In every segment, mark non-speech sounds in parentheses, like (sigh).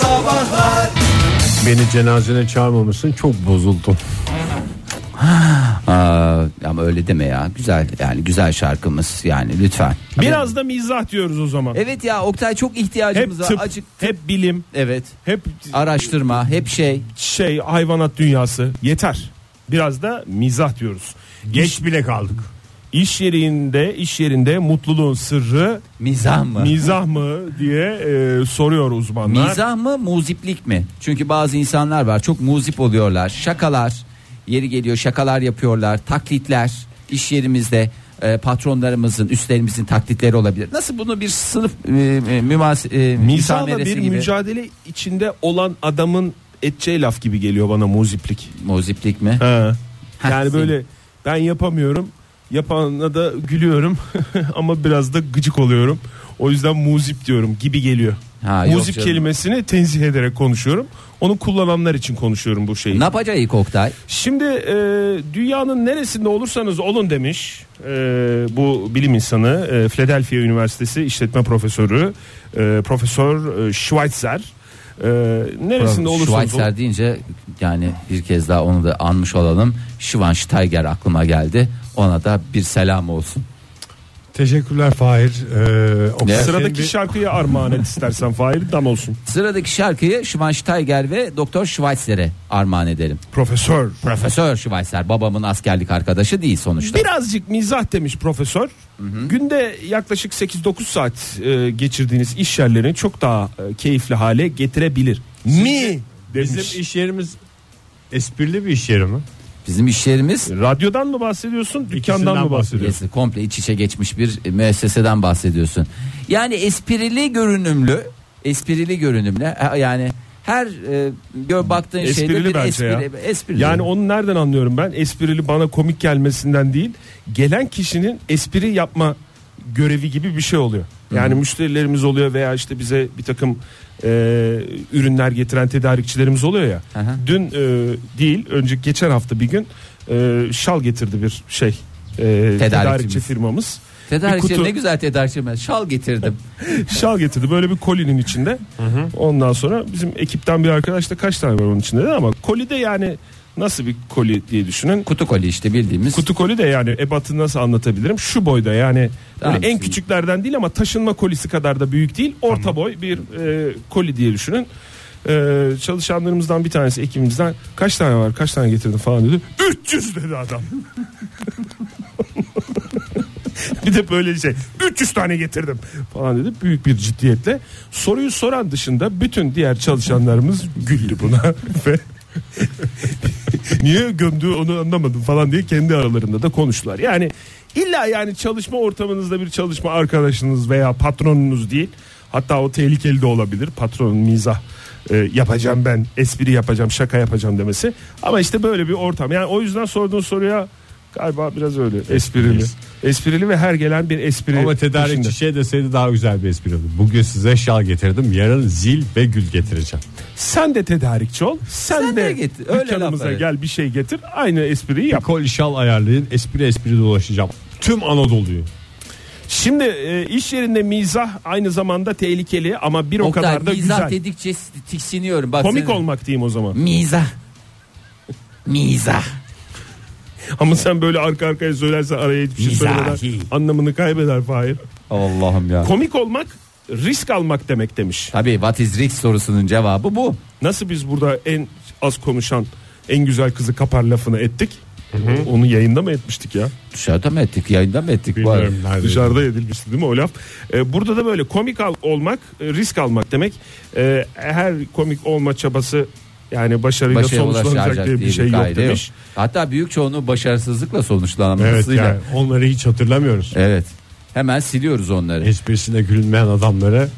Sabahlar Beni cenazene çağırmamışsın çok bozuldum. Aa, ama öyle deme ya. Güzel yani güzel şarkımız yani lütfen. Biraz da mizah diyoruz o zaman. Evet ya Oktay çok Hep ihtiyacımız var. tıp, Acık hep bilim, evet. hep Araştırma, hep şey. şey hayvanat dünyası yeter. Biraz da mizah diyoruz. Geç bile kaldık. İş yerinde iş yerinde mutluluğun sırrı Mizah mı? mizah mı diye e, soruyor uzmanlar. Mizah mı, muziplik mi? Çünkü bazı insanlar var çok muzip oluyorlar. Şakalar, yeri geliyor şakalar yapıyorlar. Taklitler iş yerimizde e, patronlarımızın, üstlerimizin taklitleri olabilir. Nasıl bunu bir sınıf e, e, mümas e, Mizahla bir gibi. mücadele içinde olan adamın edeceği laf gibi geliyor bana muziplik. Muziplik mi? Ha. Ha, Yani böyle ben yapamıyorum. Yapana da gülüyorum (laughs) ama biraz da gıcık oluyorum. O yüzden muzip diyorum gibi geliyor. Ha, yok muzip canım. kelimesini tenzih ederek konuşuyorum. Onu kullananlar için konuşuyorum bu şeyi. Ne yapacağız ilk Oktay? Şimdi e, dünyanın neresinde olursanız olun demiş e, bu bilim insanı e, Philadelphia Üniversitesi işletme profesörü e, Profesör e, Schweitzer. E, neresinde olursanız olun. Schweitzer deyince yani bir kez daha onu da anmış olalım. Schweinsteiger aklıma geldi. Ona da bir selam olsun. Teşekkürler Fahir. Ee, o Ne? Sıradaki şarkıyı armağan et istersen Fahir dam olsun. Sıradaki şarkıyı Schweinsteiger ve Doktor Schweitzer'e armağan edelim. Profesör. Profesör Schweitzer babamın askerlik arkadaşı değil sonuçta. Birazcık mizah demiş profesör. Günde yaklaşık 8-9 saat e, geçirdiğiniz iş yerlerini çok daha e, keyifli hale getirebilir. Mi demiş. Bizim iş yerimiz esprili bir iş yeri mi? Bizim iş yerimiz Radyodan mı bahsediyorsun, dükkandan İkisinden mı bahsediyorsun? Yes, komple iç içe geçmiş bir müesseseden bahsediyorsun. Yani esprili görünümlü, esprili görünümlü yani her e, gör baktığın şeyde Esprili bir bence espri, ya. esprili. Yani onu nereden anlıyorum ben? Esprili bana komik gelmesinden değil, gelen kişinin espri yapma görevi gibi bir şey oluyor. Yani müşterilerimiz oluyor veya işte bize bir takım e, ürünler getiren tedarikçilerimiz oluyor ya. Hı hı. Dün e, değil, önce geçen hafta bir gün e, şal getirdi bir şey. E, tedarikçi firmamız. Tedarikçi kutu- ne güzel tedarikçi ben şal getirdim. (laughs) şal getirdi böyle bir kolinin içinde. Ondan sonra bizim ekipten bir arkadaş da kaç tane var onun içinde dedi ama koli de yani nasıl bir koli diye düşünün. Kutu koli işte bildiğimiz. Kutu koli de yani ebatı nasıl anlatabilirim? Şu boyda yani Tamam, böyle en şimdi- küçüklerden değil ama taşınma kolisi kadar da büyük değil. Orta boy bir e, koli diye düşünün. E, çalışanlarımızdan bir tanesi ekibimizden kaç tane var kaç tane getirdin falan dedi. 300 dedi adam. (laughs) bir de böyle şey 300 tane getirdim falan dedi büyük bir ciddiyetle. Soruyu soran dışında bütün diğer çalışanlarımız güldü buna (laughs) ve (laughs) niye gömdü onu anlamadım falan diye kendi aralarında da konuştular. Yani illa yani çalışma ortamınızda bir çalışma arkadaşınız veya patronunuz değil. Hatta o tehlikeli de olabilir. Patronun mizah e, yapacağım ben, espri yapacağım, şaka yapacağım demesi. Ama işte böyle bir ortam. Yani o yüzden sorduğun soruya galiba biraz öyle esprili. Esprili ve her gelen bir espri. Ama tedarikçi peşinde. şey deseydi daha güzel bir espri oldu. Bugün size şal getirdim yarın zil ve gül getireceğim. Sen de tedarikçi ol. Sen, Sen de, de getir. Öyle dükkanımıza gel bir şey getir. Aynı espriyi yap. Kol şal ayarlayın espri espri dolaşacağım. Tüm Anadolu'yu. Şimdi e, iş yerinde mizah aynı zamanda tehlikeli ama bir o Oktay, kadar da mizah güzel. dedikçe tiksiniyorum. Bak Komik senin- olmak diyeyim o zaman. Mizah. Mizah. (laughs) Ama sen böyle arka arkaya söylersen araya hiçbir şey Mizahi. söylemeden anlamını kaybeder Fahir. Allah'ım ya. Komik olmak risk almak demek demiş. Tabii what is risk sorusunun cevabı bu. Nasıl biz burada en az konuşan en güzel kızı kapar lafını ettik. Onu yayında mı etmiştik ya? Dışarıda mı ettik yayında mı ettik? Bilmiyorum nerede. Dışarıda edilmişti değil mi o laf? Ee, burada da böyle komik al- olmak, e, risk almak demek. Ee, her komik olma çabası yani başarıyla Başarıya sonuçlanacak diye bir şey yok demiş. Hatta büyük çoğunluğu başarısızlıkla Evet sonuçlanmasıyla. yani onları hiç hatırlamıyoruz. Evet. Hemen siliyoruz onları. Esprisine gülmeyen adamları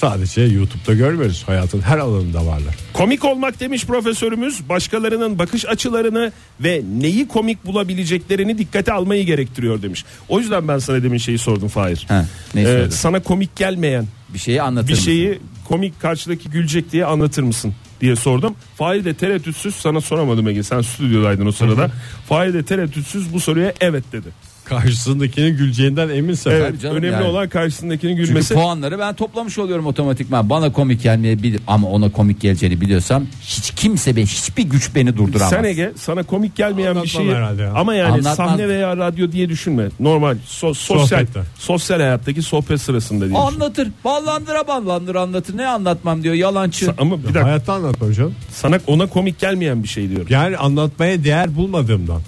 sadece YouTube'da görmüyoruz. Hayatın her alanında varlar. Komik olmak demiş profesörümüz başkalarının bakış açılarını ve neyi komik bulabileceklerini dikkate almayı gerektiriyor demiş. O yüzden ben sana demin şeyi sordum Fahir. Ha, ne Ee, sana komik gelmeyen bir şeyi anlatır bir mısın? şeyi komik karşıdaki gülecek diye anlatır mısın diye sordum. Fahir de tereddütsüz sana soramadım Ege sen stüdyodaydın o sırada. Fahir de tereddütsüz bu soruya evet dedi. Karşısındakinin güleceğinden eminsen. Evet, canım önemli yani. olan karşısındakinin Çünkü gülmesi. puanları ben toplamış oluyorum otomatikman. Bana komik gelmeyebilir ama ona komik geleceğini biliyorsam hiç kimse be hiçbir güç beni durduramaz. Sen Ege sana komik gelmeyen bir Anlatmam şey herhalde ya. ama yani Anlatmaz. sahne veya radyo diye düşünme. Normal so- sosyal Sohbette. sosyal hayattaki sohbet sırasında diye. düşün. Anlatır. Ballandıra ballandır anlatır. Ne anlatmam diyor yalancı. Ama bir dakika Hayatta anlatmam canım. sana ona komik gelmeyen bir şey diyorum. Yani anlatmaya değer bulmadığımdan.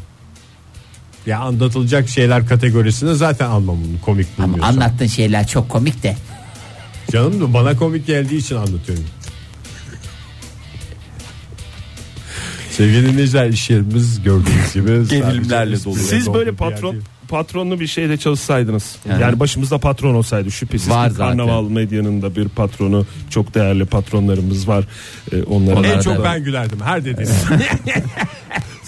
Ya anlatılacak şeyler kategorisinde zaten almam bunu komik Ama bulmuyorsam. anlattığın şeyler çok komik de. Canım da bana komik geldiği için anlatıyorum. Sevgili dinleyiciler iş yerimiz gördüğünüz gibi (laughs) Gerilimlerle dolu. Siz böyle patron patronlu bir şeyde çalışsaydınız. Yani. Yani, başımızda patron olsaydı şüphesiz Var ki karnaval medyanın da bir patronu çok değerli patronlarımız var. Ee, Onlara En da- çok ben gülerdim her dediğine. (laughs)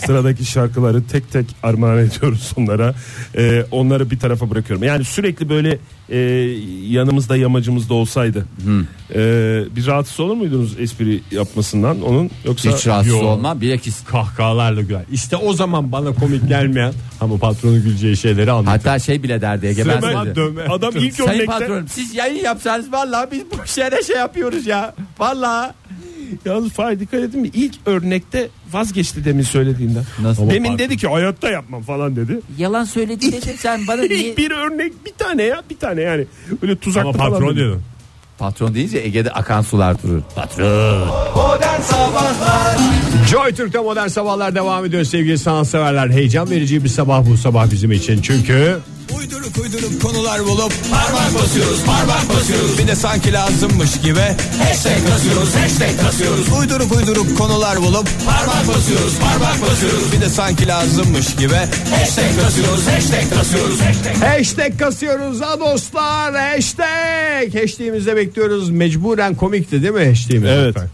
sıradaki şarkıları tek tek armağan ediyoruz onlara. Ee, onları bir tarafa bırakıyorum. Yani sürekli böyle e, yanımızda yamacımızda olsaydı e, bir rahatsız olur muydunuz espri yapmasından onun yoksa Hiç rahatsız Yo. olmam. Bilakis Kahkahalarla güler. İşte o zaman bana komik gelmeyen (laughs) ama patronun güleceği şeyleri anlatıyor. hatta şey bile derdi Ege ben size- dövme. adam ilk Sayın örnekte patronum siz yayın yapsanız vallahi biz bu şere şey yapıyoruz ya. Vallahi. Yalnız Fahir dikkat edin mi ilk örnekte vazgeçti demin söylediğinden. Nasıl? Demin dedi ki hayatta yapmam falan dedi. Yalan söyledi dedim sen bana (laughs) niye? Bir örnek bir tane ya bir tane yani öyle tuzaklı Ama falan. patron dedi. dedim. Patron deyince Ege'de akan sular durur. Patron. Joy Türk'te modern sabahlar devam ediyor sevgili sanatseverler. Heyecan verici bir sabah bu sabah bizim için. Çünkü Uyduruk uyduruk konular bulup parmak basıyoruz parmak basıyoruz bir de sanki lazımmış gibi hashtag kasıyoruz hashtag kasıyoruz uyduruk uyduruk konular bulup parmak basıyoruz parmak basıyoruz bir de sanki lazımmış gibi hashtag kasıyoruz hashtag kasıyoruz hashtag kasıyoruz ha dostlar hashtag. Hashtag'imizde bekliyoruz. Mecburen komikti değil mi hashtag'imiz? Evet. lütfen?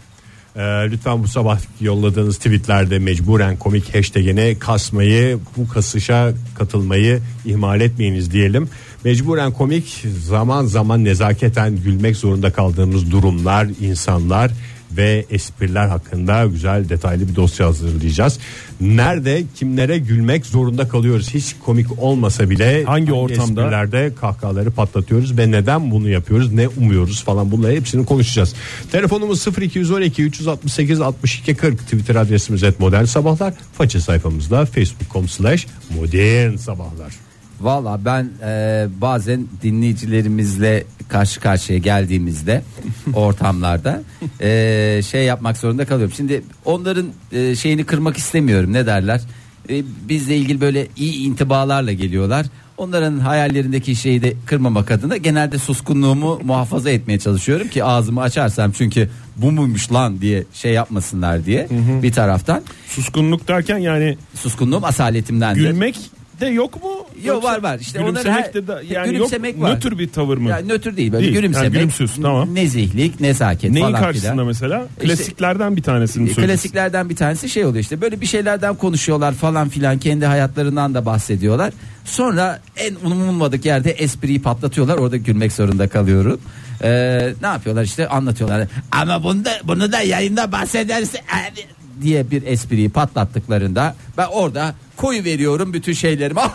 Ee, lütfen bu sabah yolladığınız tweetlerde mecburen komik hashtagine kasmayı bu kasışa katılmayı ihmal etmeyiniz diyelim. Mecburen komik zaman zaman nezaketen gülmek zorunda kaldığımız durumlar, insanlar ve espriler hakkında güzel detaylı bir dosya hazırlayacağız. Nerede kimlere gülmek zorunda kalıyoruz hiç komik olmasa bile Hangi ortamda? esprilerde kahkahaları patlatıyoruz ve neden bunu yapıyoruz ne umuyoruz falan bunları hepsini konuşacağız. Telefonumuz 0212 368 62 40 Twitter adresimiz et modern sabahlar. Faça sayfamızda facebook.com slash modern sabahlar. Valla ben e, bazen dinleyicilerimizle karşı karşıya geldiğimizde (laughs) ortamlarda e, şey yapmak zorunda kalıyorum. Şimdi onların e, şeyini kırmak istemiyorum ne derler. E, bizle ilgili böyle iyi intibalarla geliyorlar. Onların hayallerindeki şeyi de kırmamak adına genelde suskunluğumu muhafaza etmeye çalışıyorum ki ağzımı açarsam çünkü bu muymuş lan diye şey yapmasınlar diye bir taraftan Suskunluk derken yani suskunluğum asaletimdendir. gülmek de yok mu? Yok, var, var. İşte onların her- de da, yani gülümsemek yok, var. nötr bir tavır mı? Yani nötr değil böyle Değil. gülümsemek. Yani gülümsüyorsun, tamam. Nezihlik, nezaket Neyin falan karşısında filan. mesela? İşte- Klasiklerden bir tanesini E, söyleyeceksin. Klasiklerden bir tanesi şey oluyor işte böyle bir şeylerden konuşuyorlar falan filan kendi hayatlarından da bahsediyorlar. Sonra en umulmadık yerde espriyi patlatıyorlar orada gülmek zorunda kalıyorum. Ee, ne yapıyorlar işte anlatıyorlar ama bunu da, bunu da yayında bahsederse e, diye bir espriyi patlattıklarında ben orada koyu veriyorum bütün şeylerimi. (laughs)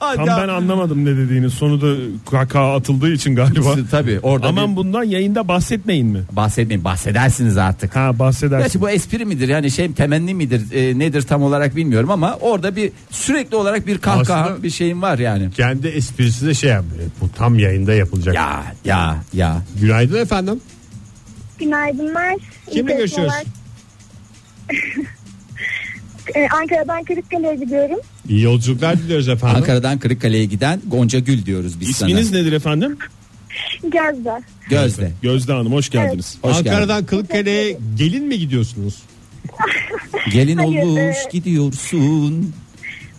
Tam ben anlamadım ne dediğini. Sonu da kaka atıldığı için galiba. Tabii orada Aman bir- bundan yayında bahsetmeyin mi? bahsetmeyin bahsedersiniz artık. Ha bahsedersin. Gerçi bu espri midir yani şey temenni midir e, nedir tam olarak bilmiyorum ama orada bir sürekli olarak bir kahkaha Aslında- bir şeyim var yani. Kendi esprisi de şey yapıyor. Bu tam yayında yapılacak. Ya ya ya. Günaydın efendim. Günaydınlar. Kimle görüşüyoruz? Ee, (laughs) Ankara'dan Kırıkkale'ye gidiyorum. İyi yolculuklar diliyoruz efendim. Ankara'dan Kırıkkale'ye giden Gonca Gül diyoruz biz İsminiz sana. nedir efendim? Gözde. Gözde. Gözde Hanım hoş geldiniz. Hoş Ankara'dan Kılıkkale'ye gelin mi gidiyorsunuz? (laughs) Gelin Hayır, olmuş e- gidiyorsun.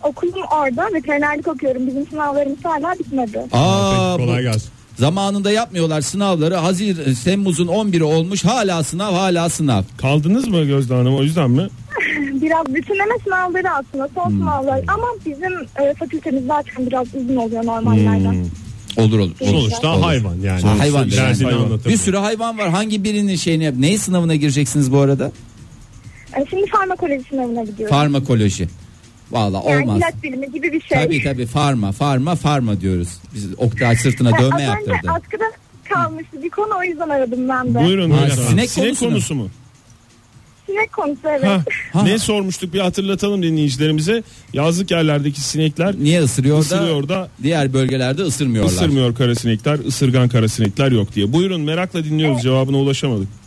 Okulum orada. Veterinerlik okuyorum. Bizim sınavlarımız hala bitmedi. Aa, Peki, kolay gelsin. Zamanında yapmıyorlar sınavları. Hazir Temmuz'un 11'i olmuş. Hala sınav, hala sınav. Kaldınız mı Gözde Hanım o yüzden mi? (laughs) Biraz bütünleme sınavları aslında. Son Hmm. sınavlar. Ama bizim e, fakültemiz zaten biraz uzun oluyor normallerden. Hmm. Olur olur. olur. Sonuçta Olur. hayvan yani. Ha, hayvan yani. anlatamıyor. Bir sürü hayvan var. Hangi birinin şeyini yap? Neyi sınavına gireceksiniz bu arada? E, şimdi farmakoloji sınavına gidiyorum. Farmakoloji. Valla Yani olmaz. ilaç bilimi gibi bir şey. Tabii tabii farma farma farma diyoruz. Biz Oktay sırtına dövme Az önce yaptırdı. askıda kalmıştı bir konu o yüzden aradım ben de. Buyurun. Ha, sinek Sinek, konusu mu? konusu mu? Sinek konusu evet. Ha, Ha. Ne sormuştuk bir hatırlatalım dinleyicilerimize. Yazlık yerlerdeki sinekler Niye ısırıyor da ısırıyor da diğer bölgelerde ısırmıyorlar. ısırmıyor karasinekler, ısırgan karasinekler yok diye. Buyurun merakla dinliyoruz cevabına ulaşamadık. (laughs)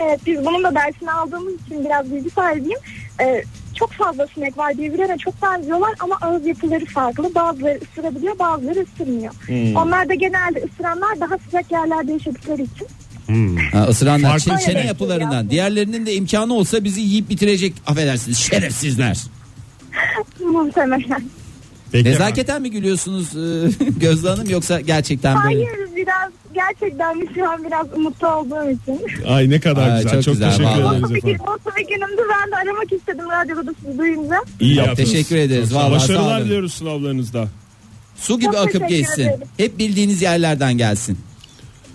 Evet biz bunun da dersini aldığımız için biraz bilgi sahibiyim. Ee, çok fazla sinek var birbirlerine çok benziyorlar ama ağız yapıları farklı. Bazıları ısırabiliyor bazıları ısırmıyor. Hmm. Onlar da genelde ısıranlar daha sıcak yerlerde yaşadıkları için. Ha, ısıranlar çene şey yapılarından. yapıyor. Diğerlerinin de imkanı olsa bizi yiyip bitirecek affedersiniz şerefsizler. (laughs) Muhtemelen. Peki Nezaketen mi gülüyorsunuz e, (laughs) Gözde Hanım yoksa gerçekten böyle? Hayır gerçekten şu an biraz umutlu olduğum için. Ay ne kadar Ay, güzel. çok Çok, güzel, teşekkür vallahi. ederiz Mutlu bir, efendim. mutlu bir günümdü ben de aramak istedim radyoda da sizi duyunca. İyi yaptınız. Teşekkür ederiz. Çok sağ olun. Vallahi sağ Başarılar olun. diliyoruz sınavlarınızda. Su gibi Çok akıp teşekkür geçsin. ederim. Hep bildiğiniz yerlerden gelsin.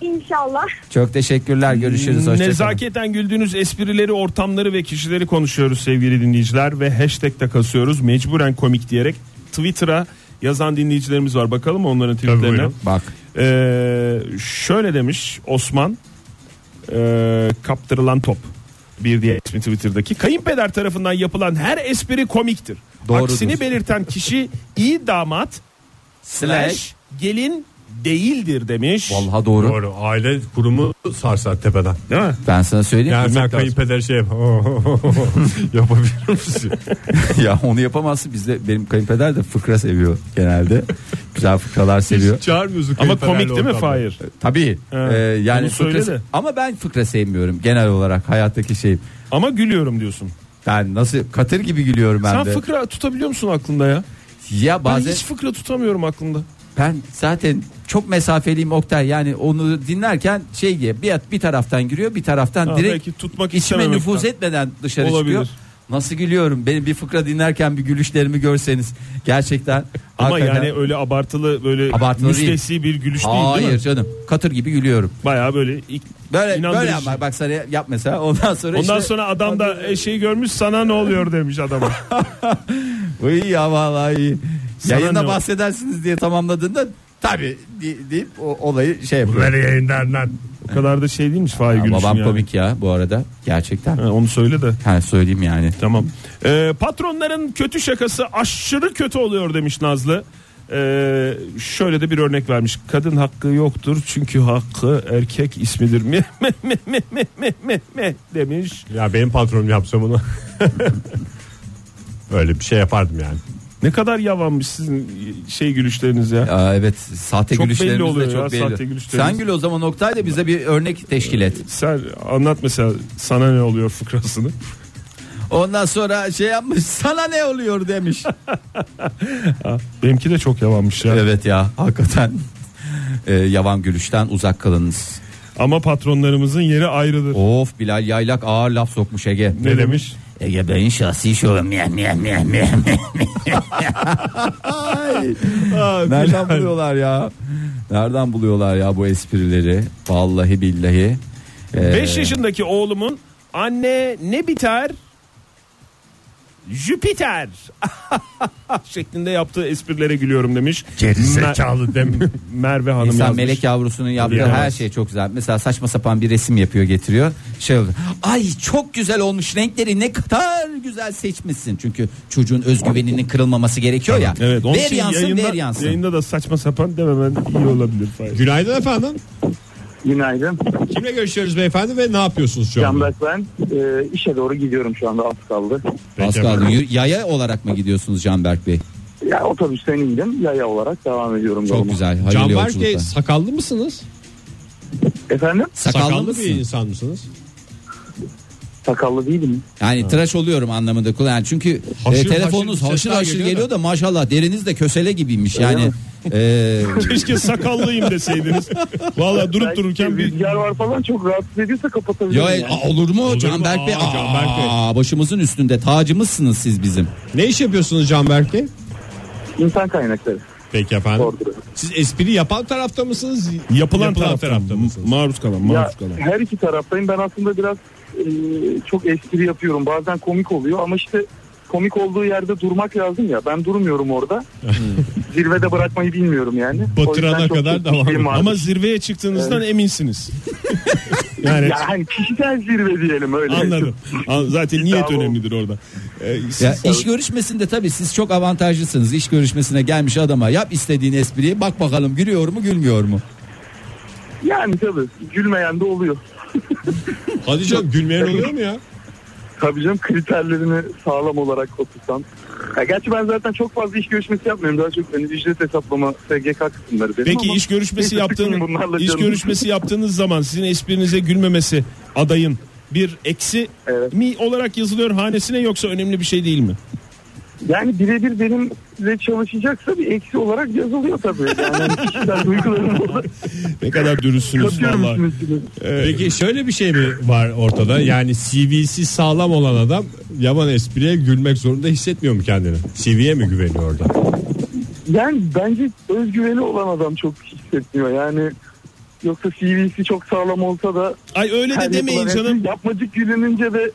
İnşallah. Çok teşekkürler. Görüşürüz. Hoşçakalın. Nezaketen güldüğünüz esprileri, ortamları ve kişileri konuşuyoruz sevgili dinleyiciler ve hashtag de kasıyoruz. Mecburen komik diyerek Twitter'a yazan dinleyicilerimiz var. Bakalım onların tweetlerine. buyurun. Bak. Ee, şöyle demiş Osman ee, kaptırılan top bir diye ismi Twitter'daki kayınpeder tarafından yapılan her espri komiktir. Doğrudur. Aksini belirten kişi iyi damat slash gelin değildir demiş. Vallahi doğru. Doğru. Aile kurumu sarsar tepeden. Değil mi? Ben sana söyleyeyim. Yani lazım. kayınpeder şey yap. (laughs) yapabilir misin? (laughs) ya onu yapamazsın. Bizde benim kayınpeder de fıkra seviyor genelde. Güzel fıkralar seviyor. Hiç çağırmıyorsun Ama komik değil mi. Fahir? Tabii. Ha, Ee, yani onu söyle de. ama ben fıkra sevmiyorum genel olarak hayattaki şey. Ama gülüyorum diyorsun. Ben nasıl katır gibi gülüyorum ben Sen de. fıkra tutabiliyor musun aklında ya? ya Ben bazen hiç fıkra tutamıyorum aklımda. ben zaten çok mesafeliyim Oktay. Yani onu dinlerken şey diye bir bir taraftan giriyor, bir taraftan Ha, direkt belki tutmak içime istememekten. nüfuz etmeden dışarı Olabilir. çıkıyor. Nasıl gülüyorum? Benim bir fıkra dinlerken bir gülüşlerimi görseniz gerçekten Ama hakikaten- yani öyle abartılı böyle Abartılı değil. müstesni bir gülüş değil değil Hayır canım. Katır gibi gülüyorum. Baya böyle ilk Böyle İnandırıcı. böyle ama bak sana yap mesela ondan sonra Ondan işte, sonra adam da e, şey görmüş sana ne oluyor demiş adama. (laughs) Uy ya vallahi iyi. Sana Yayında bahsedersiniz diye tamamladığında tabi deyip o olayı şey yapıyor. Bunları yayınlarından. o kadar da şey değilmiş Fahir Ya gülüşün babam yani. komik ya bu arada gerçekten. Ha, onu söyle de. Ha söyleyeyim yani. Tamam. Ee, patronların kötü şakası aşırı kötü oluyor demiş Nazlı. Ee, şöyle de bir örnek vermiş. Kadın hakkı yoktur çünkü hakkı erkek ismidir. Mi mi mi mi mi mi mi mi demiş. Ya benim patronum yapsa bunu. (laughs) Öyle bir şey yapardım yani. Ne kadar yavanmış sizin şey gülüşleriniz ya. Aa, evet sahte Çok gülüşlerimiz belli oluyor de çok ya, belli. sahte gülüşlerimiz. Sen gül o zaman Oktay da bize bir örnek teşkil et. Sen anlat mesela sana ne oluyor fıkrasını. Ondan sonra şey yapmış sana ne oluyor demiş. (laughs) Benimki de çok yavanmış ya. evet ya hakikaten Ee, yavan gülüşten uzak kalınız. Ama patronlarımızın yeri ayrıdır. Of Bilal Yaylak ağır laf sokmuş Ege. Ne demiş? Ege Bey'in şahsi şovu. Meh, meh, meh, meh. Ay. Nereden buluyorlar ya? Nereden buluyorlar ya bu esprileri? Vallahi billahi. Ee, 5 yaşındaki oğlumun anne ne biter? Jüpiter (laughs) şeklinde yaptığı esprilere gülüyorum demiş. Gerizekalı demiyor. (laughs) Merve Hanım İnsan yazmış. melek yavrusunun yaptığı Bilemez. her şey çok güzel. Mesela saçma sapan bir resim yapıyor getiriyor. Şey oluyor. Ay çok güzel olmuş renkleri ne kadar güzel seçmişsin. Çünkü çocuğun özgüveninin kırılmaması gerekiyor ya. Evet, onun ver için yansın yayında, ver yansın. yayında da saçma sapan dememen iyi olabilir. Günaydın efendim. Günaydın. Kimle görüşüyoruz beyefendi ve ne yapıyorsunuz şu anda? Canberk ben. Ee, işe doğru gidiyorum şu anda az kaldı. Az kaldı. Y- Yaya olarak mı gidiyorsunuz Canberk Bey? Ya otobüsten indim. Yaya olarak devam ediyorum. Çok yoluma. güzel. Hayırlı Canberk yolculuklar. Bey sakallı mısınız? Efendim? Sakallı, Sakallı mısın? bir insan mısınız? Sakallı değilim. Yani tıraş oluyorum anlamında kullan. Yani çünkü Haşır e, telefonunuz haşır haşır haşır geliyor geliyor da. maşallah deriniz de kösele gibiymiş yani. e, (laughs) Keşke sakallıyım deseydiniz. Valla durup Belki dururken bir rüzgar var falan çok rahatsız ediyorsa kapatabilirim. ya, yani. aa, olur mu Olur? Canberk Bey? Aa, Canberk Bey. Başımızın üstünde tacımızsınız siz bizim. Ne iş yapıyorsunuz Canberk Bey? İnsan kaynakları. Peki efendim. Doğrudur. Siz espri yapan tarafta mısınız? yapılan, Yapılan tarafta, tarafta mısınız? maruz kalan, Ya, maruz kalan. her iki taraftayım. Ben aslında biraz e, çok espri yapıyorum. Bazen komik oluyor ama işte komik olduğu yerde durmak lazım ya. Ben durmuyorum orada. (laughs) Zirvede bırakmayı bilmiyorum yani. Batırana kadar devam. Ama zirveye çıktığınızdan eminsiniz. (laughs) yani Ya hani kişisel zirve diyelim öyle. anladım. (laughs) An- Zaten niyet önemlidir orada. Ee, siz- Ya iş görüşmesinde tabii siz çok avantajlısınız. İş görüşmesine gelmiş adama yap istediğin espriyi bak bakalım gülüyor mu gülmüyor mu? Yani tabii gülmeyen de oluyor. (laughs) Hadi canım gülmeyen oluyor mu ya? Tabii canım kriterlerini sağlam olarak otursan. Ya gerçi ben zaten çok fazla iş görüşmesi yapmıyorum. Daha çok hani ücret hesaplama, SGK kısımları benim Peki ama iş görüşmesi neyse, yaptığın sıkmayın bunlarla iş canım. görüşmesi yaptığınız zaman sizin esprinize gülmemesi adayın bir eksi Evet. mi olarak yazılıyor hanesine yoksa önemli bir şey değil mi? Yani birebir benimle çalışacaksa bir eksi olarak yazılıyor tabii. Yani Ne kadar dürüstsünüz üstüne üstüne. Peki şöyle bir şey mi var ortada? Yani CV'si sağlam olan adam yaman espriye gülmek zorunda hissetmiyor mu kendini? CV'ye mi güveniyor orada? Yani bence özgüveni olan adam çok hissetmiyor. Yani yoksa CV'si çok sağlam olsa da Ay öyle de demeyin canım. Yapmacık gülününce de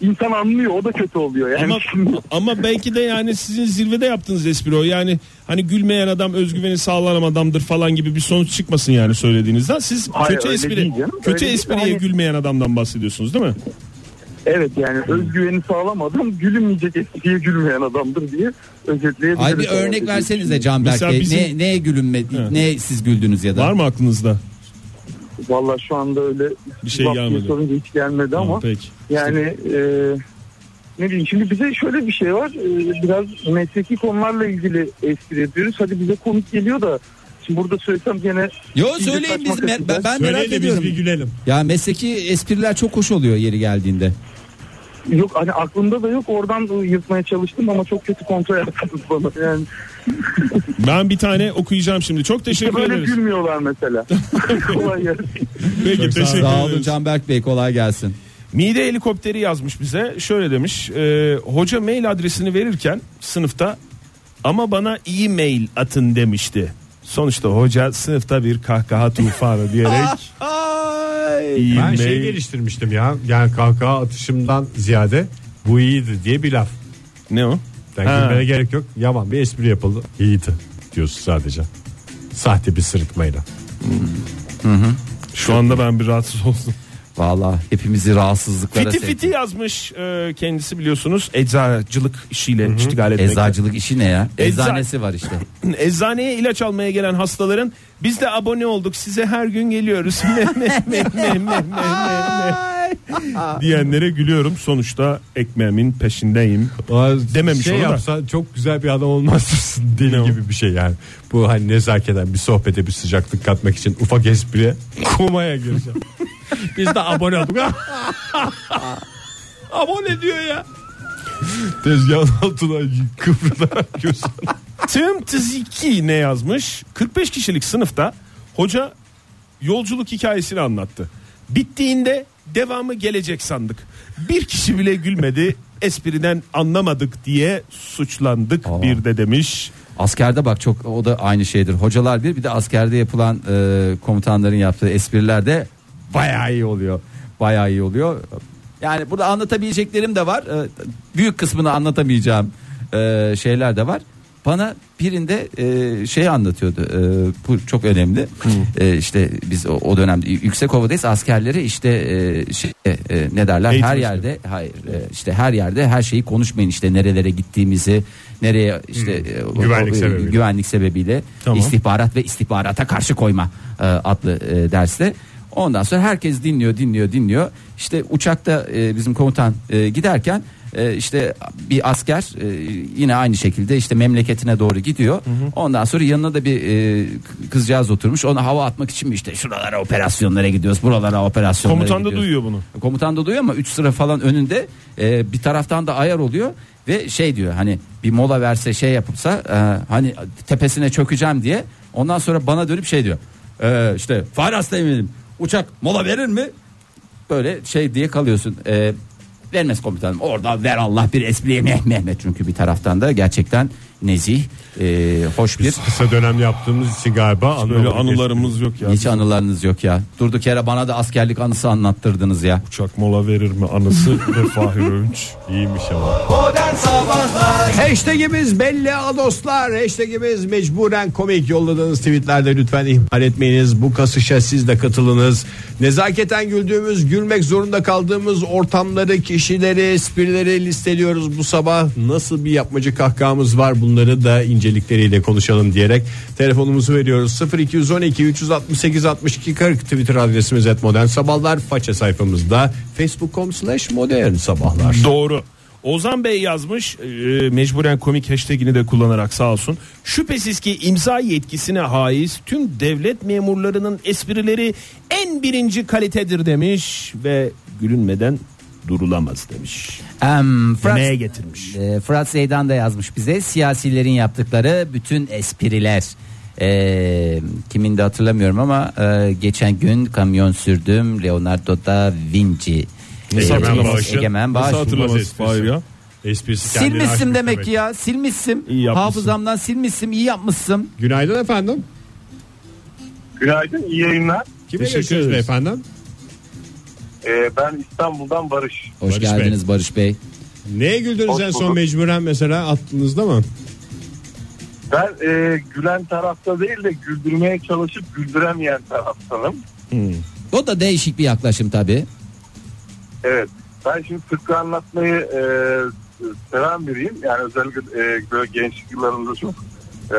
insan anlıyor. O da kötü oluyor. Yani Ama (laughs) ama belki de yani sizin zirvede yaptığınız espri o. Yani hani gülmeyen adam özgüveni sağlam adamdır falan gibi bir sonuç çıkmasın yani söylediğinizden. Siz Hayır, kötü espri değil canım. kötü Öyle değil. espriye Yani- gülmeyen adamdan bahsediyorsunuz değil mi? evet yani özgüveni sağlam adam gülünmeyecek espriye gülmeyen adamdır diye özetleyebiliriz. Ay bir örnek versenize Canberk Mesela Bey. bizim- Ne, neye gülünme, ne siz güldünüz ya da? Var mı aklınızda? Valla şu anda öyle Bir şey gelmedi. sorunca hiç gelmedi ama Tamam, peki. yani e, ne bileyim şimdi bize şöyle bir şey var e, biraz mesleki konularla ilgili espri yapıyoruz hadi bize komik geliyor da şimdi burada söylesem gene Yo söyleyin biz ben, ben, ben merak de biz ediyorum. bir gülelim. Ya mesleki espriler çok hoş oluyor yeri geldiğinde. Yok hani aklımda da yok oradan yırtmaya çalıştım ama çok kötü kontrol yaptınız bana yani (laughs) Ben bir tane okuyacağım şimdi. Çok işte teşekkür böyle ederiz. gülmüyorlar mesela (laughs) kolay gelsin Peki Çok sağ olun. teşekkür Sağ olun ederiz. Canberk Bey kolay gelsin. Mide helikopteri yazmış bize. Şöyle demiş. e, hoca mail adresini verirken sınıfta ama bana iyi mail atın demişti. Sonuçta hoca sınıfta bir kahkaha tufanı (laughs) diyerek iyi Ben şey geliştirmiştim ya. Yani kahkaha atışımdan ziyade bu iyiydi diye bir laf. ne o? Yani Ha. gülmene gerek yok. Yaman bir espri yapıldı. İyiydi diyorsun sadece. Sahte bir sırıtmayla. Şu anda ben bir rahatsız oldum. Valla hepimizi rahatsızlıklara Fiti sevdi. Fiti yazmış e, kendisi biliyorsunuz eczacılık işiyle iştigal etmekte. Eczacılık işi ne ya? Ecza- Eczanesi var işte. (clears throat) Eczaneye ilaç almaya gelen hastaların biz de abone olduk size her gün geliyoruz meh, meh, meh, meh, meh, meh, meh. diyenlere gülüyorum sonuçta ekmeğimin peşindeyim Dememiş şey onu da. yapsa çok güzel bir adam olmaz mısın (laughs) deli Ne o? gibi bir şey yani. Bu hani nezaketen bir sohbete bir sıcaklık katmak için ufak espriye (laughs) komaya gireceğim. Biz de abone olduk. (laughs) abone diyor ya. Tezgahın altına kıvrılarak gözüm. Tım Tziki ne yazmış 45 kişilik sınıfta hoca yolculuk hikayesini anlattı bittiğinde devamı gelecek sandık bir kişi bile gülmedi espriden anlamadık diye suçlandık Aa. bir de demiş Askerde bak çok o da aynı şeydir. Hocalar bir bir de askerde yapılan e, komutanların yaptığı espriler de bayağı iyi oluyor. Bayağı iyi oluyor. Yani burada anlatabileceklerim de var. E, büyük kısmını anlatamayacağım e, şeyler de var. Bana birinde şey anlatıyordu. E, bu çok önemli. E, işte biz o, dönemde yüksek ovadayız. Askerlere işte şey ne derler? Eğitim her askeri. yerde hayır işte her yerde her şeyi konuşmayın işte nerelere gittiğimizi nereye işte o- Güvenlik o- sebebiyle. güvenlik sebebiyle Tamam. istihbarat ve istihbarata karşı koyma adlı derste. Ondan sonra herkes dinliyor dinliyor dinliyor. İşte uçakta e, bizim komutan e, giderken e, işte bir asker e, yine aynı şekilde işte memleketine doğru gidiyor. Ondan sonra yanına da bir e, kızcağız oturmuş. Ona hava atmak için mi işte şuralara operasyonlara gidiyoruz, buralara operasyonlara komutan da gidiyoruz. duyuyor bunu Komutan da duyuyor ama 3 sıra falan önünde e, bir taraftan da ayar oluyor ve şey diyor hani bir mola verse şey yapıpsa e, hani tepesine çökeceğim diye ondan sonra bana dönüp şey diyor e, işte Faras eminim uçak mola verir mi? Böyle şey diye kalıyorsun. E, Vermez komutanım. Orada ver Allah bir espriye (laughs) Meh- Mehmet çünkü bir taraftan da gerçekten nezih, e, hoş bir Kısa dönem yaptığımız için galiba Böyle anılarımız yok ya. hiç anılarınız yok ya. Durduk yere bana da askerlik anısı anlattırdınız ya. Uçak mola verir mi anısı (laughs) ve Fahir Öğünç. İyiymiş ama. Hashtagimiz belli a dostlar. Hashtagimiz mecburen komik yolladığınız tweetlerde lütfen ihmal etmeyiniz. Bu kasışa siz de katılınız. Nezaketen güldüğümüz, gülmek zorunda kaldığımız ortamları, kişileri, esprileri listeliyoruz bu sabah. Nasıl bir yapmacı kahkahamız var bunları da incelikleriyle konuşalım diyerek telefonumuzu veriyoruz. 0212 368 62 40 Twitter adresimiz et modern sabahlar. Faça sayfamızda facebook.com slash modern sabahlar. Doğru. Ozan Bey yazmış e, mecburen komik hashtagini de kullanarak sağ olsun. Şüphesiz ki imza yetkisine haiz tüm devlet memurlarının esprileri en birinci kalitedir demiş ve gülünmeden durulamaz demiş. Em, Fırat, Yemeğe getirmiş. e, Fırat Zeydan da yazmış bize siyasilerin yaptıkları bütün espriler. E, kimin de hatırlamıyorum ama e, geçen gün kamyon sürdüm Leonardo da Vinci. Nasıl E, hatırlamazsın? Egemen Nasıl Bağış. hatırlamaz Esprisi. Fahir ya? Esprisi aşmış demek ki ya. İyi yapmışsın. Hafızamdan silmişsin iyi yapmışsın. Günaydın efendim. Günaydın, iyi yayınlar. Kimle Teşekkür görüşüyoruz ederiz. beyefendi? Ee, ben İstanbul'dan Barış. Hoş Barış geldiniz Barış Bey. Neye güldünüz Hoş en son bulduk. mecburen mesela aklınızda mı? Ben e, gülen tarafta değil de güldürmeye çalışıp güldüremeyen taraftanım. O da değişik bir yaklaşım tabi. Evet. Ben şimdi fıkra anlatmayı e, seven biriyim. Yani özellikle e, böyle gençlik yıllarında çok e,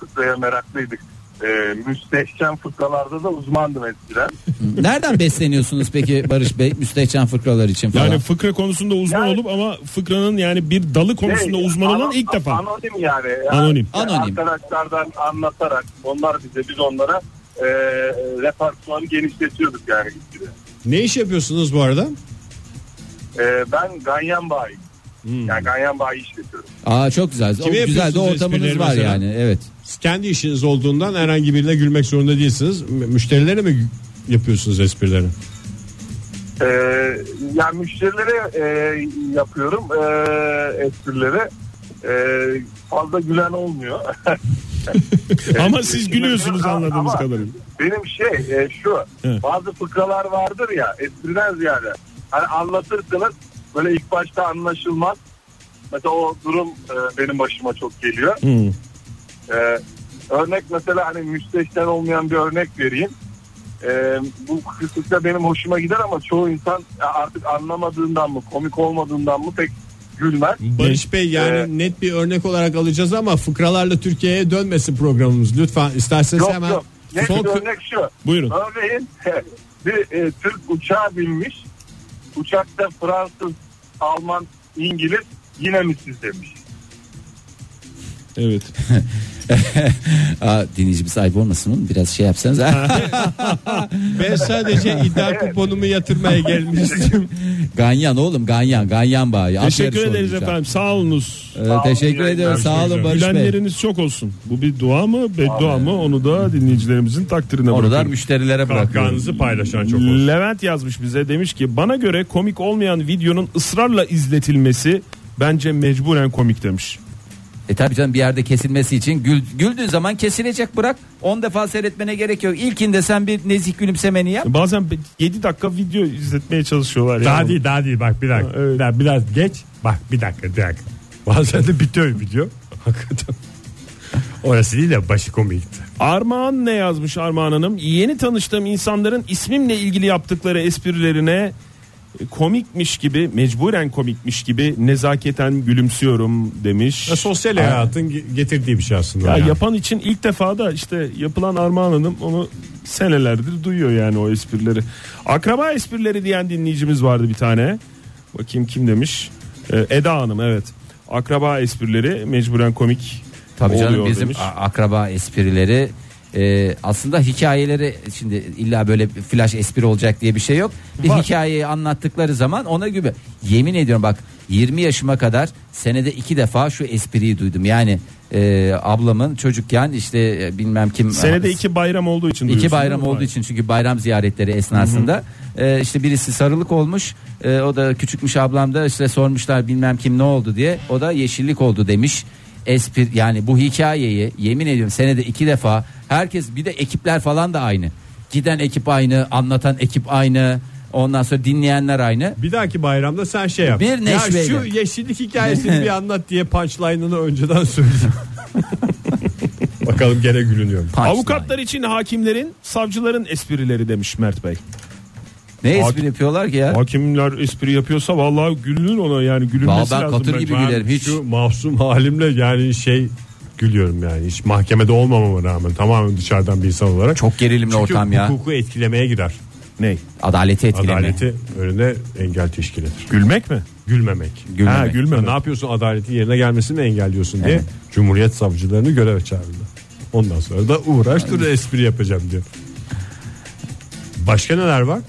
fıkraya meraklıydık. E, müstehcen fıkralarda da uzmandım eskiden. (laughs) Nereden besleniyorsunuz peki Barış Bey müstehcen fıkralar için falan? Yani fıkra konusunda uzman Yani- olup ama fıkranın yani bir dalı konusunda Şey, uzman olan ilk defa. Anonim yani. yani Anonim. yani Anonim. Arkadaşlardan anlatarak onlar bize biz onlara e, repertuarı genişletiyorduk yani. Ne iş yapıyorsunuz bu arada? E, ben ganyan bayi. Yani ganyan bayi işletiyorum. Aa çok güzel. O Kime güzel de ortamınız var mesela? yani. Evet. Kendi işiniz olduğundan herhangi birine gülmek zorunda değilsiniz. Müşterilere mi yapıyorsunuz esprileri? E, yani müşterilere e, yapıyorum e, esprileri. E, fazla gülen olmuyor. (laughs) Ama siz gülüyorsunuz anladığımız ama kadarıyla. Benim şey e, şu Evet. bazı fıkralar vardır ya espriden ziyade hani anlatırsınız böyle ilk başta anlaşılmaz. Mesela o durum e, benim başıma çok geliyor. Hmm. E, örnek mesela hani müstehcen olmayan bir örnek vereyim. E, bu kısıkta benim hoşuma gider ama çoğu insan artık anlamadığından mı komik olmadığından mı pek gülmez. Barış Bey yani Ee, net bir örnek olarak alacağız ama fıkralarla Türkiye'ye dönmesin programımız. Lütfen isterseniz Yok hemen yok. Net son bir örnek şu. Buyurun. Örneğin (laughs) bir e, Türk uçağa binmiş. Uçakta Fransız, Alman, İngiliz yine mi siz demiş. Evet. (laughs) Aa, dinleyicimiz ayıp olmasın mı? Biraz şey yapsanız. (laughs) ben sadece iddia kuponumu yatırmaya gelmiştim. (laughs) ganyan oğlum ganyan. Ganyan bayi. At Teşekkür ederiz efendim. Sağ olunuz. Ee, Sağ olun, teşekkür ediyorum. Sağ olun Barış Bey. Gülenleriniz çok olsun. Bu bir dua mı, beddua mı? Onu da dinleyicilerimizin takdirine Onu da bırakıyorum. müşterilere bırakıyorum. Paylaşan çok olsun. Levent yazmış bize demiş ki bana göre komik olmayan videonun ısrarla izletilmesi bence mecburen komik demiş. E tabi canım bir yerde kesilmesi için gül, güldüğün zaman kesilecek bırak. 10 defa seyretmene gerek yok. İlkinde sen bir nezik gülümsemeni yap. Bazen 7 dakika video izletmeye çalışıyorlar. Daha yani. değil daha değil bak bir dakika. Ha, evet. Biraz, biraz geç. Bak bir dakika bir dakika. Bazen de bitiyor video. (laughs) Hakikaten. Orası değil de başı komikti. Armağan ne yazmış Armağan Hanım? Yeni tanıştığım insanların ismimle ilgili yaptıkları esprilerine komikmiş gibi mecburen komikmiş gibi nezaketen gülümsüyorum demiş. Ya, sosyal hayatın ge- getirdiği bir şey aslında. Ya yani. yapan için ilk defa da işte yapılan Armağan Hanım onu senelerdir duyuyor yani o esprileri. Akraba esprileri diyen dinleyicimiz vardı bir tane. Bakayım kim demiş? Ee, Eda Hanım evet. Akraba esprileri mecburen komik Tabii canım bizim demiş. akraba esprileri e, aslında hikayeleri şimdi illa böyle flash espri olacak diye bir şey yok. Bir Var. hikayeyi anlattıkları zaman ona gibi yemin ediyorum bak 20 yaşıma kadar senede iki defa şu espriyi duydum. Yani e, ablamın çocukken işte e, bilmem kim Senede iki bayram olduğu için İki bayram olduğu için çünkü bayram ziyaretleri esnasında e, işte birisi sarılık olmuş e, o da küçükmüş ablam da işte sormuşlar bilmem kim ne oldu diye o da yeşillik oldu demiş espri yani bu hikayeyi yemin ediyorum senede iki defa herkes bir de ekipler falan da aynı giden ekip aynı anlatan ekip aynı ondan sonra dinleyenler aynı Bir dahaki bayramda sen şey yap. Bir ya neşveyle. şu yeşillik hikayesini bir (laughs) anlat diye punchline'ını önceden söyleyeyim. Bakalım gene. Punchline. Avukatlar için hakimlerin, savcıların esprileri demiş Mert Bey. Ne espri yapıyorlar ki ya Hakimler espri yapıyorsa vallahi gülünür ona yani gülünmesi Vallahi ben lazım. katır gibi gülerim hiç Şu masum halimle yani şey gülüyorum yani hiç mahkemede olmamama rağmen tamamen dışarıdan bir insan olarak. çok gerilimli Çünkü ortam ya hukuku etkilemeye girer. Ne? adaleti etkileme Adaleti önüne engel teşkil eder. Gülmek mi? Gülmemek. Gülmemek. Ha, gülmemek. Ne yapıyorsun adaletin yerine gelmesini mi engelliyorsun diye Evet. Cumhuriyet savcılarını göreve çağırdı. Ondan sonra da uğraş dur espri yapacağım diyor. Başka neler var?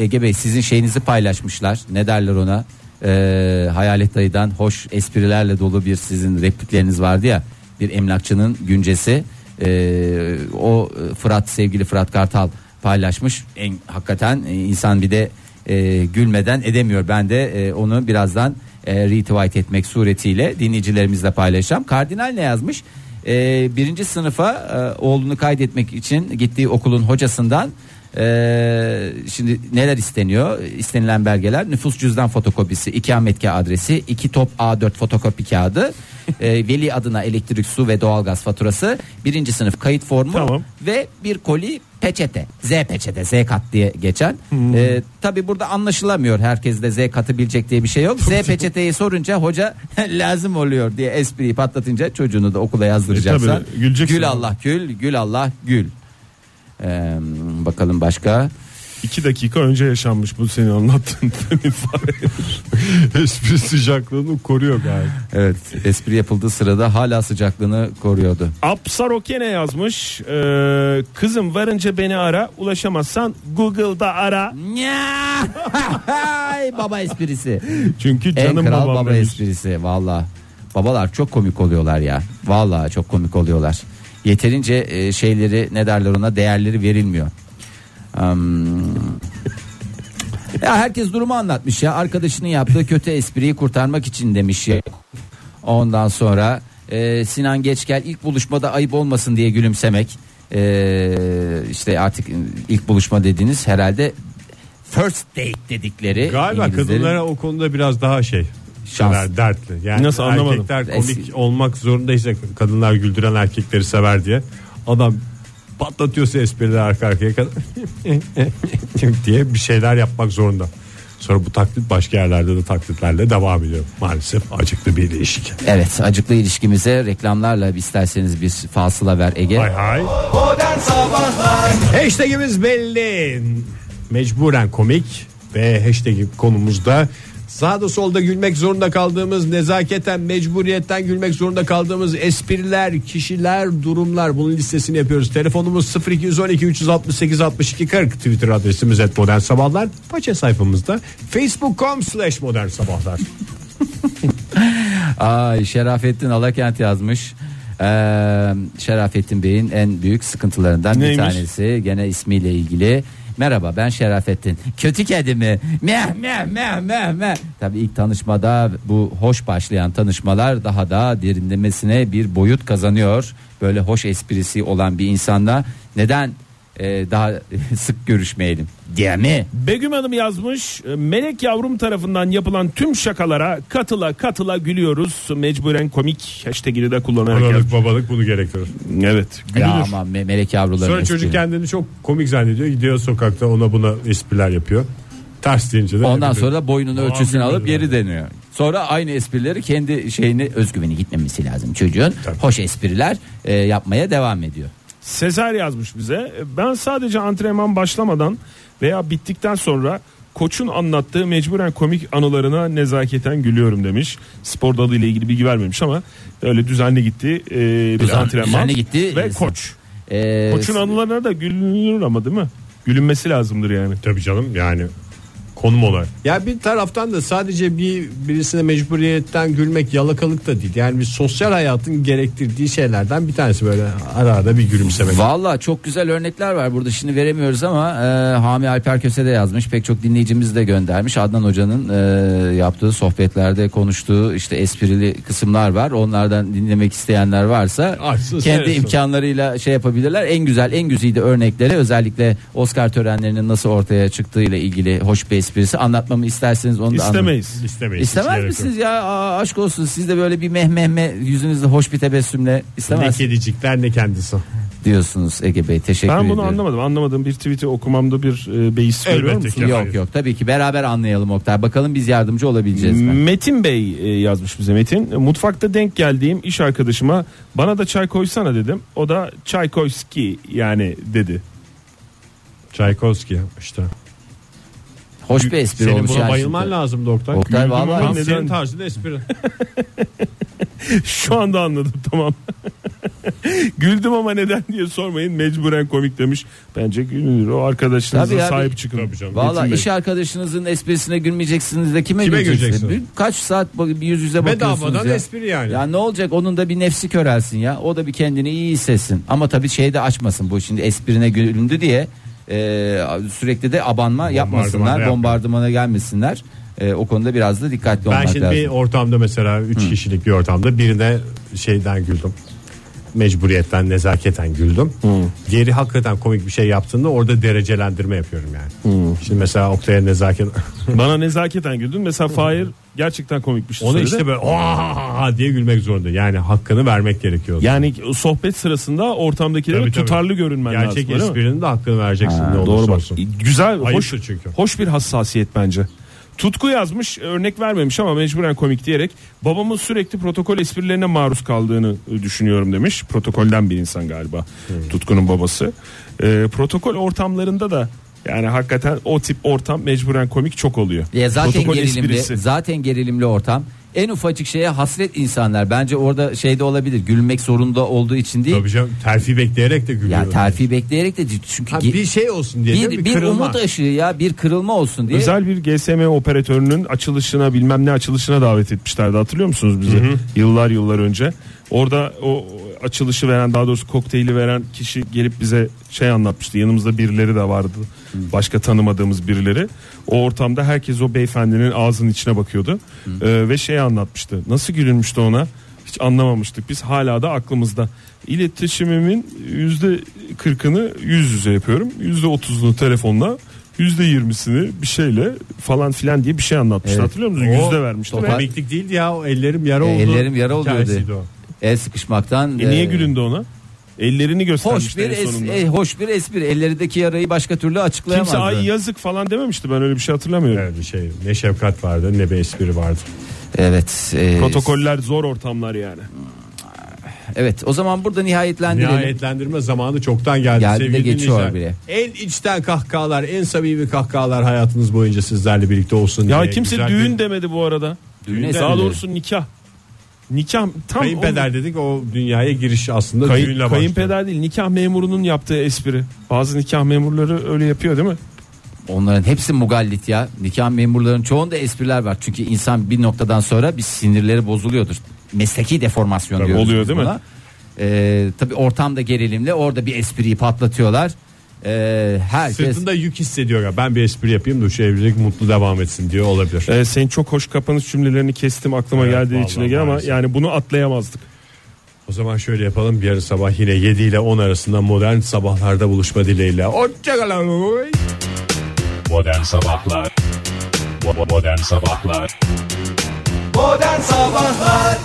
Ege Bey sizin şeyinizi paylaşmışlar. Ne derler ona? Ee, Hayalet Dayı'dan hoş esprilerle dolu bir sizin replikleriniz vardı ya. Bir emlakçının güncesi. Ee, o e, Fırat sevgili Fırat Kartal paylaşmış. En, hakikaten e, insan bir de e, gülmeden edemiyor. Ben de e, onu birazdan e, retweet etmek suretiyle dinleyicilerimizle paylaşacağım. Kardinal ne yazmış? E, birinci sınıfa e, oğlunu kaydetmek için gittiği okulun hocasından ee, şimdi neler isteniyor? İstenilen belgeler nüfus cüzdan fotokopisi, ikametgah adresi, iki top A4 fotokopi kağıdı, (laughs) e, veli adına elektrik, su ve doğalgaz faturası, birinci sınıf kayıt formu Tamam. ve bir koli peçete. Z peçete, Z kat diye geçen. Ee, Tabi burada anlaşılamıyor. Herkes de Z katı bilecek diye bir şey yok. Z peçeteyi sorunca hoca (laughs) lazım oluyor diye espriyi patlatınca çocuğunu da okula yazdıracaksan. E, tabii, güleceksin. gül Allah gül, gül Allah gül. Ee, bakalım başka. İki dakika önce yaşanmış bu senin anlattığın demin Fahir. (laughs) Espri sıcaklığını koruyor galiba. Evet espri yapıldığı sırada hala sıcaklığını koruyordu. Apsarokene yazmış. Ee, kızım varınca beni ara. Ulaşamazsan Google'da ara. Ay, baba esprisi. Çünkü en canım kral babam baba demiş. esprisi valla. Babalar çok komik oluyorlar ya. Valla çok komik oluyorlar. Yeterince e, şeyleri ne derler ona değerleri verilmiyor. Hmm. ya herkes durumu anlatmış ya. Arkadaşının yaptığı kötü espriyi kurtarmak için demiş ya. Ondan sonra e, Sinan Geçgel ilk buluşmada ayıp olmasın diye gülümsemek. E, işte artık ilk buluşma dediğiniz herhalde first date dedikleri. Galiba kadınlara o konuda biraz daha şey. Şans. Şans. dertli. Yani Nasıl anlamadım. erkekler komik Eski- olmak zorundaysa kadınlar güldüren erkekleri sever diye. Adam patlatıyorsa esprileri arka arkaya kadar (laughs) diye bir şeyler yapmak zorunda. Sonra bu taklit başka yerlerde de taklitlerle devam ediyor. Maalesef acıklı bir ilişki. Evet acıklı ilişkimize reklamlarla isterseniz bir fasıla ver Ege. Hay hay. Hashtagimiz belli. Mecburen komik ve hashtag konumuzda sağda solda gülmek zorunda kaldığımız nezaketen mecburiyetten gülmek zorunda kaldığımız espriler, kişiler, durumlar bunun listesini yapıyoruz. Telefonumuz 0212 368 62 40 Twitter adresimiz et modern sabahlar. Paça sayfamızda facebook.com slash modern sabahlar. (laughs) Ay Şerafettin Alakent yazmış. Ee, Şerafettin Bey'in en büyük sıkıntılarından bir Neymiş? tanesi gene ismiyle ilgili. Merhaba ben Şerafettin. Kötü kedi mi? Meh meh meh meh meh. Tabii ilk tanışmada bu hoş başlayan tanışmalar daha da derinlemesine bir boyut kazanıyor. Böyle hoş esprisi olan bir insanla neden e, daha (laughs) sık görüşmeyelim diye mi? Begüm Hanım yazmış. Melek yavrum tarafından yapılan tüm şakalara katıla katıla gülüyoruz. Mecburen komik hashtagini de kullanarak Analık yazmış. babalık bunu gerektirir. Evet. Gülünür. Ya ama me- melek yavruları. Sonra çocuk kendini çok komik zannediyor. Gidiyor sokakta ona buna espriler yapıyor. Ters deyince de Ondan sonra da boynunun Aa, ölçüsünü alıp geri deniyor. Sonra aynı esprileri kendi şeyini özgüveni gitmemesi lazım çocuğun. Tabii. Hoş espriler e, yapmaya devam ediyor. Sezer yazmış bize. Ben sadece antrenman başlamadan veya bittikten sonra koçun anlattığı mecburen komik anılarına nezaketen gülüyorum demiş. Spor dalıyla ilgili bilgi vermemiş ama öyle düzenli gitti. Ee, bir Düzen- antrenman düzenli gitti. ve koç. Ee, Koç'un anılarına da gülünür ama değil mi? Gülünmesi lazımdır yani. Tabii canım yani konum olarak. Ya bir taraftan da sadece bir birisine mecburiyetten gülmek yalakalık da değil. Yani bir sosyal hayatın gerektirdiği şeylerden bir tanesi böyle ara ara bir gülümsemek. Valla çok güzel örnekler var burada şimdi veremiyoruz ama e, Hami Alper Köse de yazmış pek çok dinleyicimiz de göndermiş Adnan Hoca'nın e, yaptığı sohbetlerde konuştuğu işte esprili kısımlar var onlardan dinlemek isteyenler varsa Açsın, kendi seyretsin. imkanlarıyla şey yapabilirler en güzel en güzide örnekleri özellikle Oscar törenlerinin nasıl ortaya çıktığıyla ilgili hoş bir esprisi anlatmamı isterseniz onu da anlatın. İstemeyiz. İstemeyiz. İstemez Hiç misiniz ya Aa, aşk olsun siz de böyle bir mehmehme yüzünüzde hoş bir tebessümle yok. Ne istemez kedicikler ne kendisi. diyorsunuz Ege Bey teşekkür Ben ediyorum. bunu anlamadım. Anlamadığım bir tweet'i okumamda bir e, beis görüyor ki. musunuz? Yok Hayır. yok tabii ki beraber anlayalım Oktay. Bakalım biz yardımcı olabileceğiz mi? Metin Bey e, yazmış bize Metin. Mutfakta denk geldiğim iş arkadaşıma bana da çay koysana dedim. O da çay koyski yani dedi. Çaykovski işte. Hoş bir espri Senin olmuş buna yani bayılman şimdi. lazım doktor. Oktay Güldüm vallahi neden- senin tarzın espri. Şu anda anladım tamam. (laughs) Güldüm ama neden diye sormayın mecburen komik demiş. Bence gülünür o arkadaşınıza Tabii abi. sahip çıkın. Tabii canım. Valla iş arkadaşınızın esprisine gülmeyeceksiniz de kime, Kime güleceksiniz? Kaç saat bir yüz yüze bakıyorsunuz Bedavadan ya. espri yani. Ya ne olacak onun da bir nefsi körelsin ya. O da bir kendini iyi hissetsin. Ama tabii şey de açmasın bu şimdi esprine gülündü diye e, sürekli de abanma yapmasınlar. Bombardımana gelmesinler. E, o konuda biraz da dikkatli Ben olmak şimdi lazım. bir ortamda mesela 3 kişilik bir ortamda birine şeyden güldüm. Mecburiyetten nezaketen güldüm. Diğeri hakikaten komik bir şey yaptığında orada derecelendirme yapıyorum yani. Şimdi mesela Oktay'a nezaket (laughs) Bana nezaketen güldün. Mesela (laughs) Fahir gerçekten komik bir şey söyledi. işte böyle "Aa!" diye gülmek zorunda. Yani hakkını vermek gerekiyor. Yani sohbet sırasında ortamdakilere Tabii, tabii. tutarlı görünmen Gerçek lazım. öyle mi? esprinin de hakkını vereceksin Ha, ne olursa Doğru bak. olsun. Güzel, hoş, Ayıptır çünkü. hoş bir hassasiyet bence. Tutku yazmış örnek vermemiş ama mecburen komik diyerek babamın sürekli protokol esprilerine maruz kaldığını e, düşünüyorum demiş. Protokolden bir insan galiba Tutku'nun babası. E, protokol ortamlarında da yani hakikaten o tip ortam mecburen komik çok oluyor. Ya zaten Protokol gerilimli, esprisi. zaten gerilimli ortam. En ufacık şeye hasret insanlar. Bence orada şeyde olabilir. Gülmek zorunda olduğu için değil. Tabii canım terfi bekleyerek de gülüyor. Ya terfi bekleyerek de çünkü Ha, ge- bir şey olsun diye değil mi? bir, bir kırılma. umut ışığı ya bir kırılma olsun diye. Özel bir GSM operatörünün açılışına bilmem ne açılışına davet etmişlerdi hatırlıyor musunuz bizi? Yıllar yıllar önce. Orada o açılışı veren daha doğrusu kokteyli veren kişi gelip bize şey anlatmıştı. Yanımızda birileri de vardı. Başka tanımadığımız birileri. O ortamda herkes o beyefendinin ağzının içine bakıyordu. Ee, ve şey anlatmıştı. Nasıl gülünmüştü ona? Hiç anlamamıştık. Biz hala da aklımızda. İletişimimin yüzde kırkını yüz yüze yapıyorum. Yüzde otuzunu telefonla yüzde yirmisini bir şeyle falan filan diye bir şey anlatmıştı. Evet. Hatırlıyor musun? O Yüzde vermişti. topa- Komiklik değildi ya o ellerim yara E, oldu. ellerim yara oldu Hikayesiydi dedi. o. El sıkışmaktan. E niye e, gülündü ona? Ellerini Hoş göstermişti bir en es, sonunda. e, hoş bir espri. Ellerindeki yarayı başka türlü açıklayamazdı. Kimse ay yazık falan dememişti ben öyle bir şey hatırlamıyorum. Evet bir şey ne şefkat vardı ne bir espri vardı. Evet. e, Protokoller zor ortamlar yani. Evet. O zaman burada nihayetlendirelim. Nihayetlendirme zamanı çoktan geldi, Geldi de sevgili geçiyor dinleyiciler. En içten kahkahalar, en samimi kahkahalar hayatınız boyunca sizlerle birlikte olsun Ya diye. kimse güzel düğün bir- demedi bu arada. Düğüne Daha doğrusu nikah. Nikah tam Kayınpeder dedik o dünyaya giriş aslında o, kayın- düğünle başlıyor. kayınpeder değil nikah memurunun yaptığı espri. Bazı nikah memurları öyle yapıyor değil mi? Onların hepsi mugallit ya. Nikah memurlarının çoğunda espriler var. Çünkü insan bir noktadan sonra bir sinirleri bozuluyordur. Mesleki deformasyon Tabii diyoruz oluyor değil mi? buna. Ee, tabii ortamda gerilimli orada bir espriyi patlatıyorlar. Ee, herkes Sırtında yük hissediyor ya ben bir espri yapayım da şu evlilik mutlu devam etsin diyor olabilir. Ee, senin çok hoş kapanış cümlelerini kestim aklıma Evet, geldiği vallahi içine gel ama maalesef. yani bunu atlayamazdık. O zaman şöyle yapalım yarın sabah yine 7 ile 10 arasında modern sabahlarda buluşma dileğiyle. Hoşçakalın. Modern Sabahlar Modern Sabahlar Modern Sabahlar